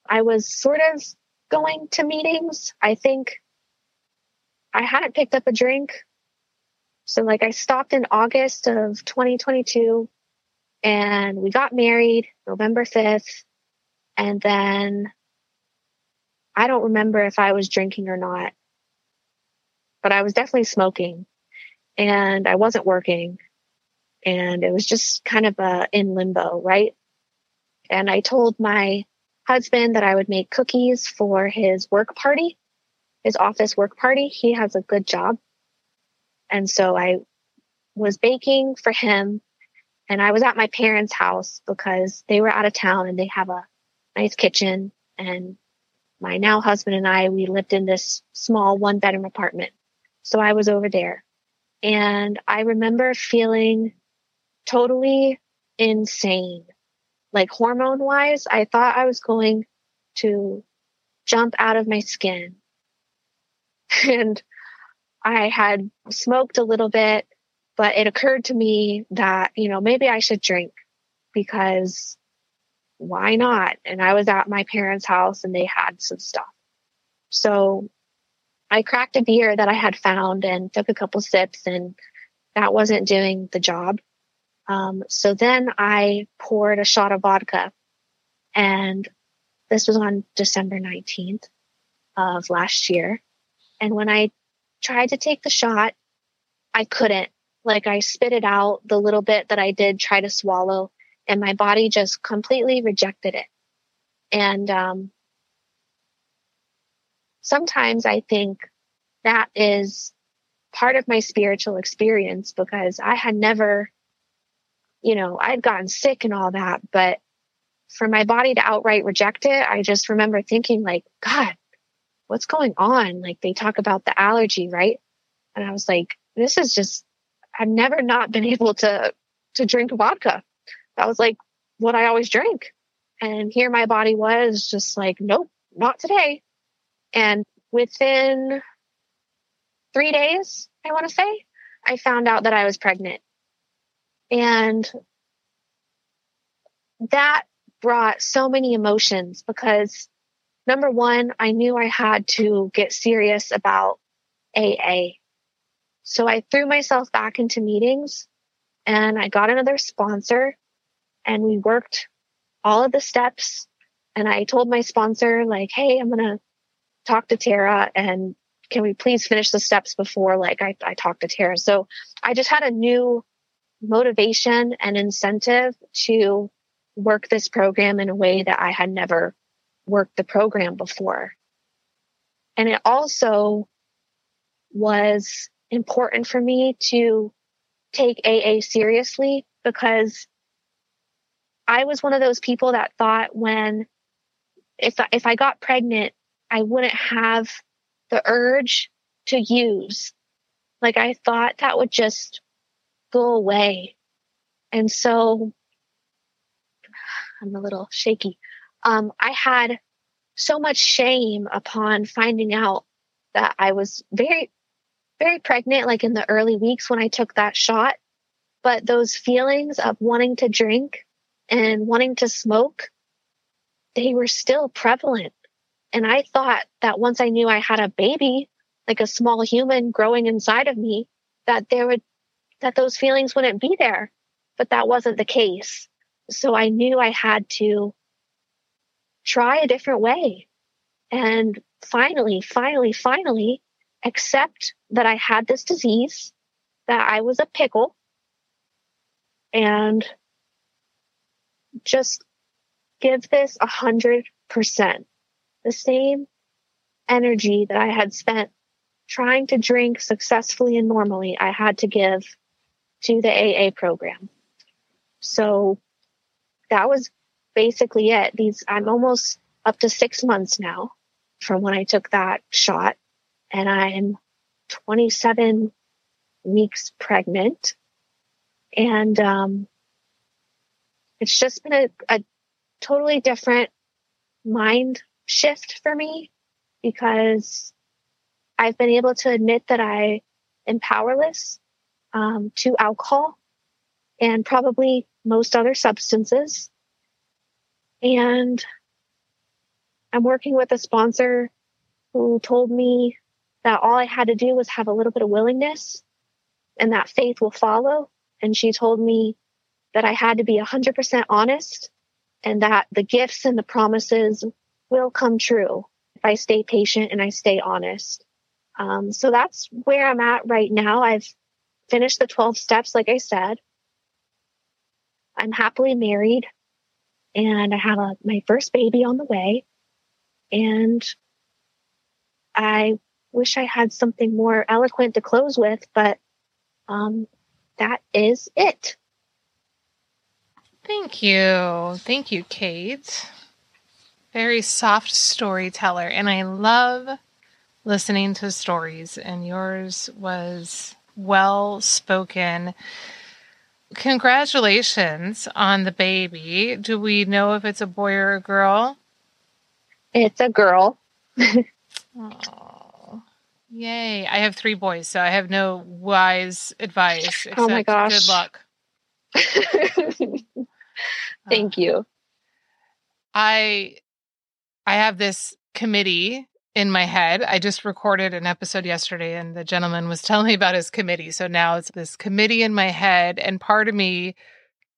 I was sort of going to meetings. I think I hadn't picked up a drink. So like I stopped in August of 2022 and we got married November 5th. And then I don't remember if I was drinking or not, but I was definitely smoking and I wasn't working. And it was just kind of a in limbo, right? And I told my husband that I would make cookies for his work party, his office work party. He has a good job. And so I was baking for him and I was at my parents' house because they were out of town and they have a nice kitchen. And my now husband and I, we lived in this small one bedroom apartment. So I was over there and I remember feeling totally insane. Like hormone wise, I thought I was going to jump out of my skin. And I had smoked a little bit, but it occurred to me that, you know, maybe I should drink because why not? And I was at my parents' house and they had some stuff. So I cracked a beer that I had found and took a couple sips and that wasn't doing the job. Um, so then I poured a shot of vodka and this was on December 19th of last year. And when I tried to take the shot, I couldn't. Like I spit it out the little bit that I did try to swallow and my body just completely rejected it. And, um, sometimes I think that is part of my spiritual experience because I had never, you know, I'd gotten sick and all that, but for my body to outright reject it, I just remember thinking like, God, what's going on? Like they talk about the allergy, right? And I was like, this is just, I've never not been able to, to drink vodka. That was like what I always drink. And here my body was just like, nope, not today. And within three days, I want to say, I found out that I was pregnant. And that brought so many emotions because number one, I knew I had to get serious about AA. So I threw myself back into meetings and I got another sponsor and we worked all of the steps. And I told my sponsor, like, hey, I'm going to talk to Tara and can we please finish the steps before like I, I talk to Tara? So I just had a new motivation and incentive to work this program in a way that I had never worked the program before. And it also was important for me to take AA seriously because I was one of those people that thought when if if I got pregnant, I wouldn't have the urge to use. Like I thought that would just go away. And so I'm a little shaky. Um, I had so much shame upon finding out that I was very, very pregnant, like in the early weeks when I took that shot. But those feelings of wanting to drink and wanting to smoke, they were still prevalent. And I thought that once I knew I had a baby, like a small human growing inside of me, that there would, that those feelings wouldn't be there. But that wasn't the case. So I knew I had to try a different way. And finally, finally, finally accept that I had this disease, that I was a pickle, and just give this a hundred percent. The same energy that I had spent trying to drink successfully and normally, I had to give to the AA program. So that was basically it. These, I'm almost up to six months now from when I took that shot and I'm 27 weeks pregnant. And, um, it's just been a, a totally different mind shift for me because I've been able to admit that I am powerless um, to alcohol and probably most other substances. And I'm working with a sponsor who told me that all I had to do was have a little bit of willingness and that faith will follow. And she told me that I had to be 100% honest and that the gifts and the promises will come true if I stay patient and I stay honest. Um, so that's where I'm at right now. I've finished the 12 steps, like I said. I'm happily married and I have a, my first baby on the way. And I wish I had something more eloquent to close with, but um, that is it. Thank you. Thank you, Kate. Very soft storyteller. And I love listening to stories, and yours was well spoken. Congratulations on the baby. Do we know if it's a boy or a girl? It's a girl. oh, yay. I have three boys, so I have no wise advice. oh my gosh. Good luck. Thank you. Uh, I I have this committee in my head. I just recorded an episode yesterday and the gentleman was telling me about his committee. So now it's this committee in my head and part of me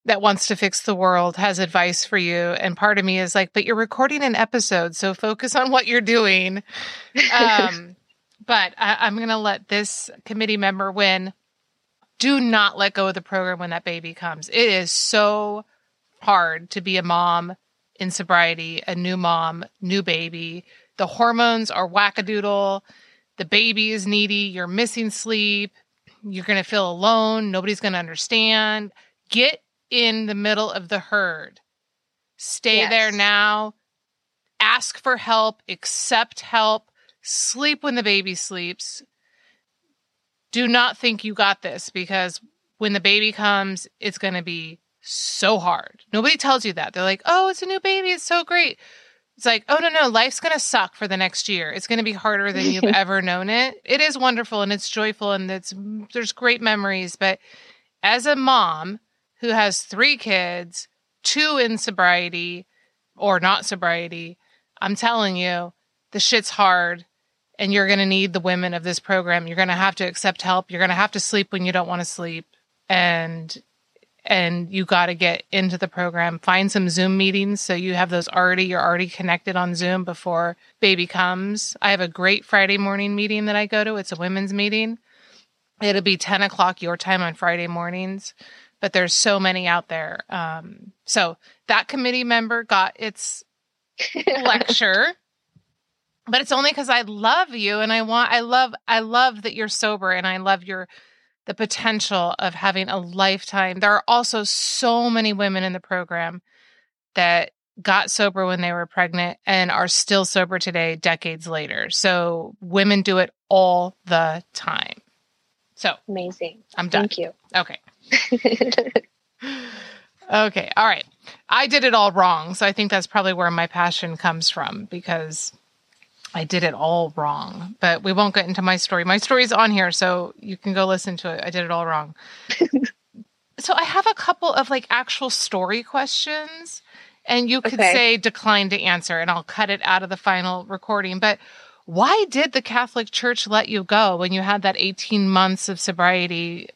that wants to fix the world has advice for you and part of me is like, but you're recording an episode, so focus on what you're doing. Um but I, I'm going to let this committee member win. Do not let go of the program when that baby comes. It is so hard to be a mom in sobriety, a new mom, new baby. The hormones are wackadoodle. The baby is needy. You're missing sleep. You're going to feel alone. Nobody's going to understand. Get in the middle of the herd. Stay yes. there now. Ask for help. Accept help. Sleep when the baby sleeps. Do not think you got this because when the baby comes, it's going to be so hard. Nobody tells you that. They're like, oh, it's a new baby. It's so great. It's like, oh, no, no, life's going to suck for the next year. It's going to be harder than you've ever known it. It is wonderful and it's joyful and it's, there's great memories. But as a mom who has three kids, two in sobriety or not sobriety, I'm telling you, the shit's hard and you're going to need the women of this program. You're going to have to accept help. You're going to have to sleep when you don't want to sleep. And and you got to get into the program. Find some Zoom meetings so you have those already, you're already connected on Zoom before baby comes. I have a great Friday morning meeting that I go to. It's a women's meeting. It'll be 10 o'clock your time on Friday mornings, but there's so many out there. Um, so that committee member got its lecture. But it's only because I love you and I want I love I love that you're sober and I love your the potential of having a lifetime. There are also so many women in the program that got sober when they were pregnant and are still sober today, decades later. So women do it all the time. So amazing. I'm done. Thank you. Okay. okay. All right. I did it all wrong. So I think that's probably where my passion comes from because I did it all wrong, but we won't get into my story. My story's on here, so you can go listen to it. I did it all wrong. so I have a couple of like actual story questions, and you could okay. say decline to answer, and I'll cut it out of the final recording. But why did the Catholic Church let you go when you had that 18 months of sobriety?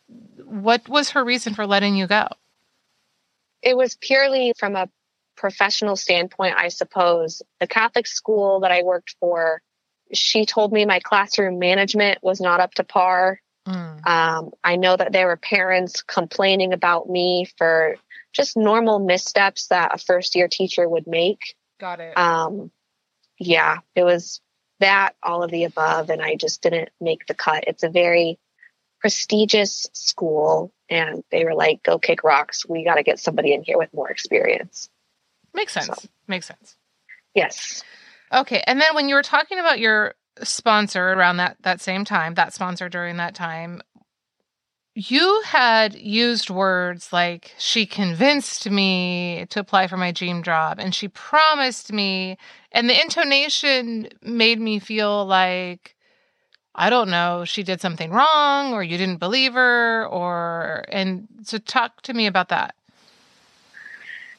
What was her reason for letting you go? It was purely from a professional standpoint, I suppose, the Catholic school that I worked for, she told me my classroom management was not up to par. Mm. Um, I know that there were parents complaining about me for just normal missteps that a first year teacher would make. Got it. Um, yeah, it was that, all of the above, and I just didn't make the cut. It's a very prestigious school, and they were like, go kick rocks. We got to get somebody in here with more experience. Makes sense. So, Makes sense. Yes. Okay. And then when you were talking about your sponsor around that that same time, that sponsor during that time, you had used words like she convinced me to apply for my dream job and she promised me and the intonation made me feel like I don't know, she did something wrong or you didn't believe her or and so talk to me about that.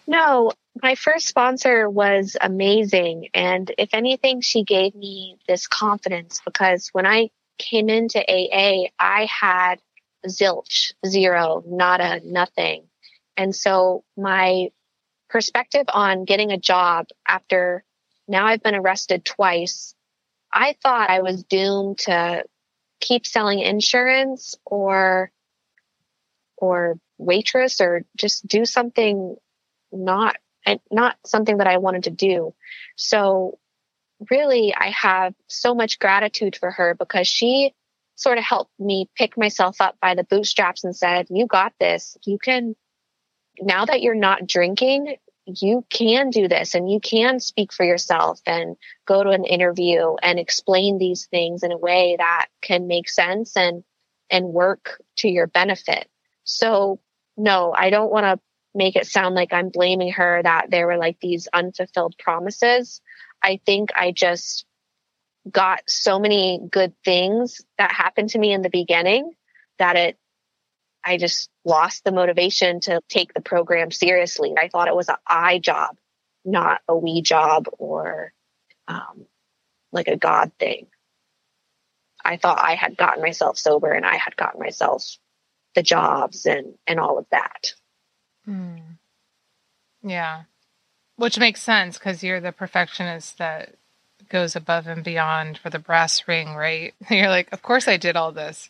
No, my first sponsor was amazing. And if anything, she gave me this confidence because when I came into AA, I had zilch, zero, nada, nothing. And so my perspective on getting a job after now I've been arrested twice, I thought I was doomed to keep selling insurance or or waitress or just do something not not something that I wanted to do. So really I have so much gratitude for her because she sort of helped me pick myself up by the bootstraps and said, you got this. You can now that you're not drinking, you can do this and you can speak for yourself and go to an interview and explain these things in a way that can make sense and and work to your benefit. So no, I don't want to make it sound like I'm blaming her that there were like these unfulfilled promises. I think I just got so many good things that happened to me in the beginning that it I just lost the motivation to take the program seriously. I thought it was an I job, not a we job or um, like a God thing. I thought I had gotten myself sober and I had gotten myself the jobs and and all of that. Hmm. Yeah, which makes sense because you're the perfectionist that goes above and beyond for the brass ring, right? You're like, of course I did all this.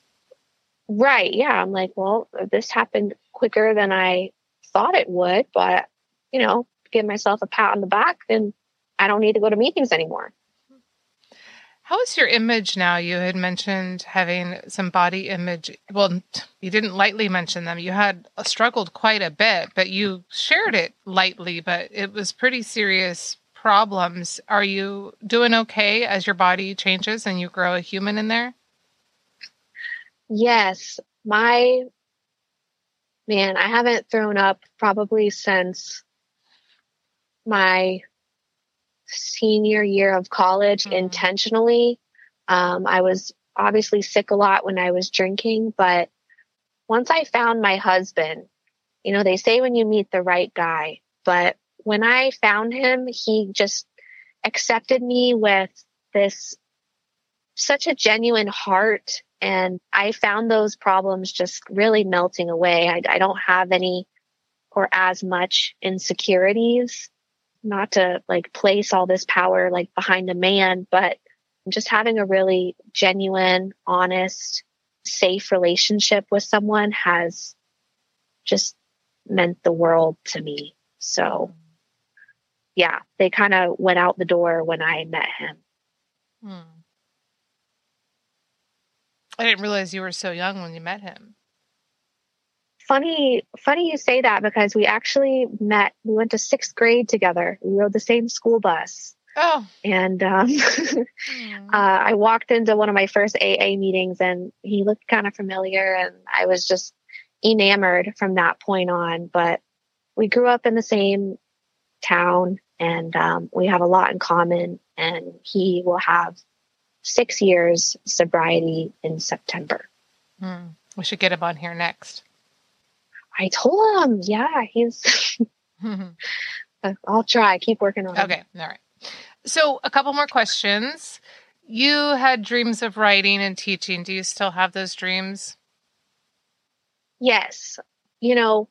Right. Yeah. I'm like, well, this happened quicker than I thought it would, but, you know, give myself a pat on the back and I don't need to go to meetings anymore. How is your image now? You had mentioned having some body image. Well, you didn't lightly mention them. You had uh, struggled quite a bit, but you shared it lightly, but it was pretty serious problems. Are you doing okay as your body changes and you grow a human in there? Yes, my man, I haven't thrown up probably since my senior year of college mm-hmm. intentionally. Um, I was obviously sick a lot when I was drinking, but once I found my husband, you know, they say when you meet the right guy, but when I found him, he just accepted me with this such a genuine heart and I found those problems just really melting away. I, I don't have any or as much insecurities, not to like place all this power like behind a man, but just having a really genuine, honest, safe relationship with someone has just meant the world to me. So, yeah, they kind of went out the door when I met him. Hmm. I didn't realize you were so young when you met him. Funny, funny you say that because we actually met. We went to sixth grade together. We rode the same school bus. Oh, and um, mm. uh, I walked into one of my first AA meetings, and he looked kind of familiar, and I was just enamored from that point on. But we grew up in the same town, and um, we have a lot in common. And he will have six years sobriety in September. Hmm. We should get him on here next. I told him, yeah, he's. Mm-hmm. Uh, I'll try. Keep working on it. Okay, all right. So, a couple more questions. You had dreams of writing and teaching. Do you still have those dreams? Yes. You know,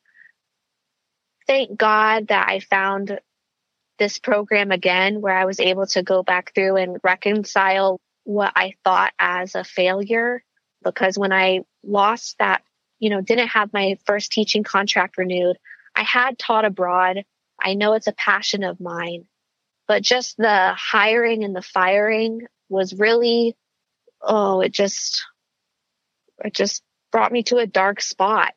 thank God that I found this program again where I was able to go back through and reconcile what I thought as a failure because when I lost that, you know, didn't have my first teaching contract renewed, I had taught abroad. I know it's a passion of mine, but just the hiring and the firing was really, oh, it just, it just brought me to a dark spot.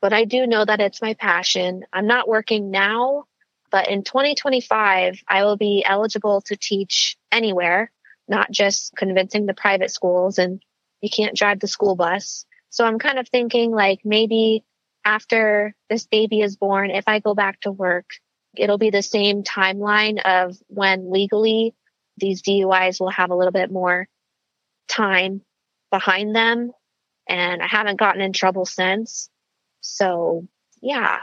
But I do know that it's my passion. I'm not working now, but in 2025, I will be eligible to teach anywhere not just convincing the private schools and you can't drive the school bus. So I'm kind of thinking like maybe after this baby is born, if I go back to work, it'll be the same timeline of when legally these DUIs will have a little bit more time behind them. And I haven't gotten in trouble since. So yeah,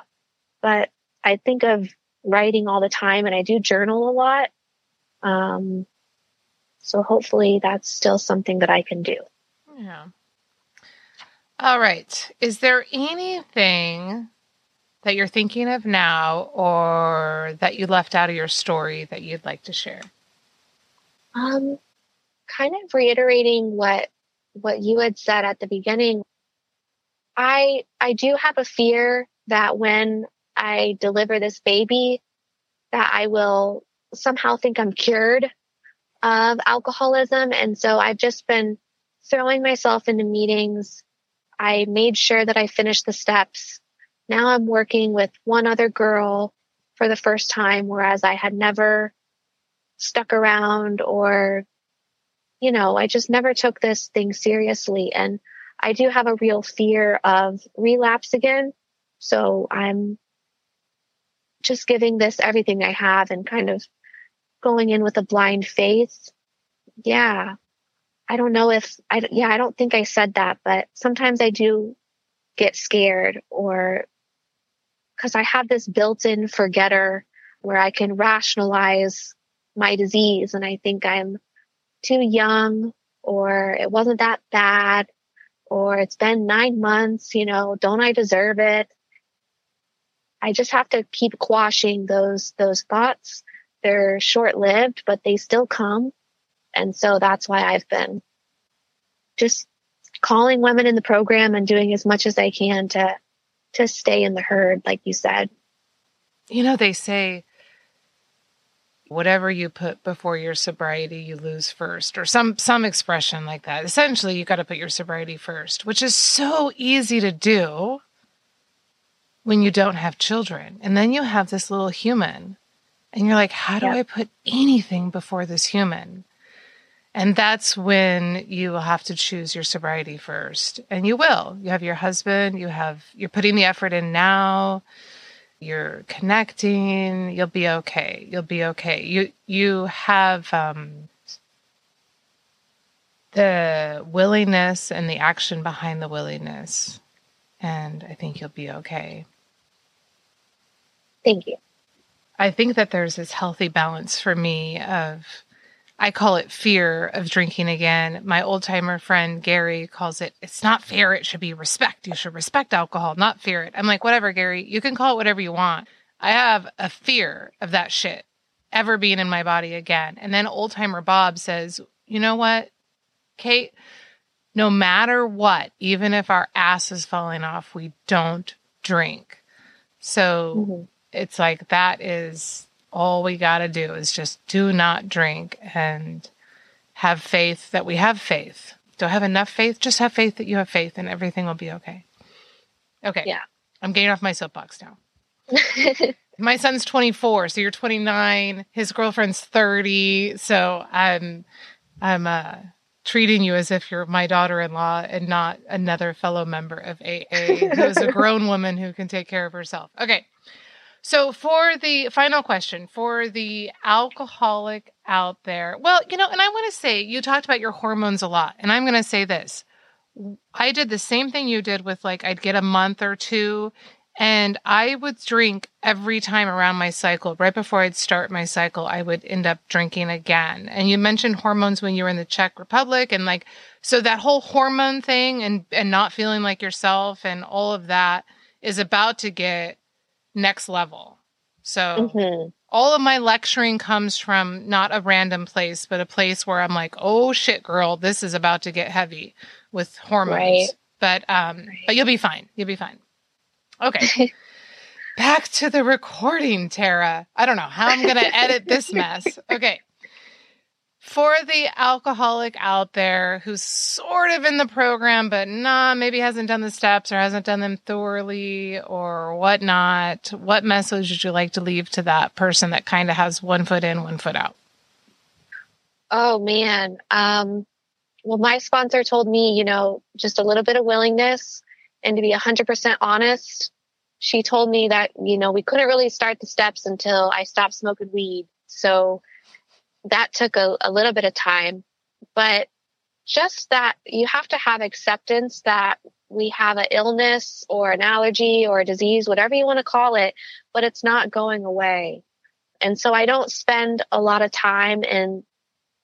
but I think of writing all the time and I do journal a lot. Um, so hopefully that's still something that I can do. Yeah. All right. Is there anything that you're thinking of now or that you left out of your story that you'd like to share? Um kind of reiterating what what you had said at the beginning I I do have a fear that when I deliver this baby that I will somehow think I'm cured of alcoholism and so I've just been throwing myself into meetings. I made sure that I finished the steps. Now I'm working with one other girl for the first time whereas I had never stuck around or you know, I just never took this thing seriously and I do have a real fear of relapse again. So I'm just giving this everything I have and kind of going in with a blind faith. Yeah. I don't know if I, yeah, I don't think I said that, but sometimes I do get scared or because I have this built in forgetter where I can rationalize my disease and I think I'm too young or it wasn't that bad or it's been nine months, you know, don't I deserve it? I just have to keep quashing those, those thoughts. They're short lived, but they still come. And so that's why I've been just calling women in the program and doing as much as I can to, to stay in the herd, like you said. You know, they say whatever you put before your sobriety you lose first or some some expression like that essentially you got to put your sobriety first which is so easy to do when you don't have children and then you have this little human and you're like how do yep. i put anything before this human and that's when you will have to choose your sobriety first. And you will. You have your husband you have you're putting the effort in now. You're connecting. You'll be okay. You'll be okay. You you have um, the willingness and the action behind the willingness. And i think you'll be okay. Thank you. I think that there's this healthy balance for me of I call it fear of drinking again. My old timer friend Gary calls it, it's not fear, it should be respect. You should respect alcohol, not fear it. I'm like, whatever, Gary, you can call it whatever you want. I have a fear of that shit ever being in my body again. And then old timer Bob says, you know what, Kate, no matter what, even if our ass is falling off, we don't drink. So mm-hmm. it's like that is all we got to do is just do not drink and have faith that we have faith. Don't have enough faith, just have faith that you have faith and everything will be okay. Okay. Yeah. I'm getting off my soapbox now. my son's 24, so you're 29. His girlfriend's 30, so I'm I'm uh treating you as if you're my daughter-in-law and not another fellow member of AA who is a grown woman who can take care of herself. Okay. So, for the final question, for the alcoholic out there, well, you know, and I want to say you talked about your hormones a lot, and I'm going to say this. I did the same thing you did with like, I'd get a month or two, and I would drink every time around my cycle. Right before I'd start my cycle, I would end up drinking again. And you mentioned hormones when you were in the Czech Republic, and like, so that whole hormone thing and, and not feeling like yourself and all of that is about to get next level. So mm-hmm. all of my lecturing comes from not a random place, but a place where I'm like, oh shit, girl, this is about to get heavy with hormones. Right. But um, right. but you'll be fine. You'll be fine. Okay. Back to the recording, Tara. I don't know how I'm gonna edit this mess. Okay for the alcoholic out there who's sort of in the program, but nah, maybe hasn't done the steps or hasn't done them thoroughly or whatnot, what message would you like to leave to that person that kind of has one foot in, one foot out? Oh man. Um, well, my sponsor told me, you know, just a little bit of willingness and to be 100% honest. She told me that, you know, we couldn't really start the steps until I stopped smoking weed. So, that took a, a little bit of time, but just that you have to have acceptance that we have an illness or an allergy or a disease, whatever you want to call it, but it's not going away. And so I don't spend a lot of time in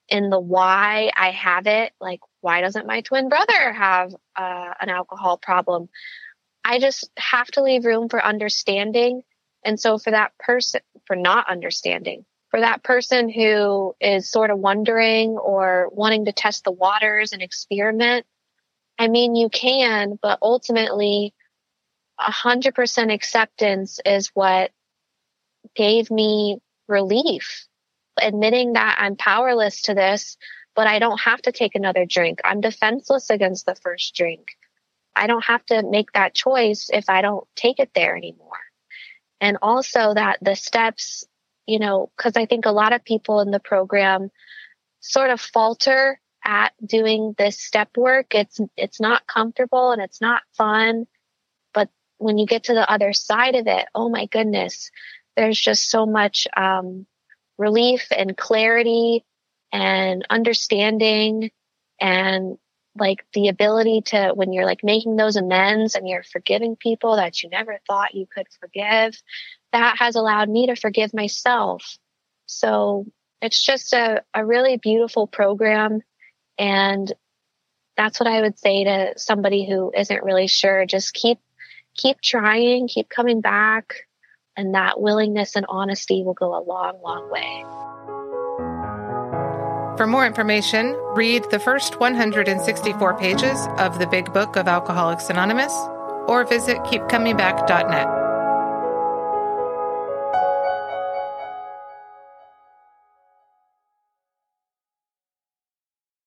in the why I have it. Like, why doesn't my twin brother have uh, an alcohol problem? I just have to leave room for understanding. And so for that person, for not understanding, for that person who is sort of wondering or wanting to test the waters and experiment, I mean, you can, but ultimately, 100% acceptance is what gave me relief. Admitting that I'm powerless to this, but I don't have to take another drink. I'm defenseless against the first drink. I don't have to make that choice if I don't take it there anymore. And also that the steps, you know, because I think a lot of people in the program sort of falter at doing this step work. It's it's not comfortable and it's not fun. But when you get to the other side of it, oh my goodness, there's just so much um, relief and clarity and understanding and like the ability to when you're like making those amends and you're forgiving people that you never thought you could forgive that has allowed me to forgive myself. So it's just a, a really beautiful program. And that's what i would say to somebody who isn't really sure. Just keep keep trying keep coming back and that willingness and honesty will go a long long way. For more information, read the first 164 pages of the Big Book of Alcoholics Anonymous or visit keepcomingback.net.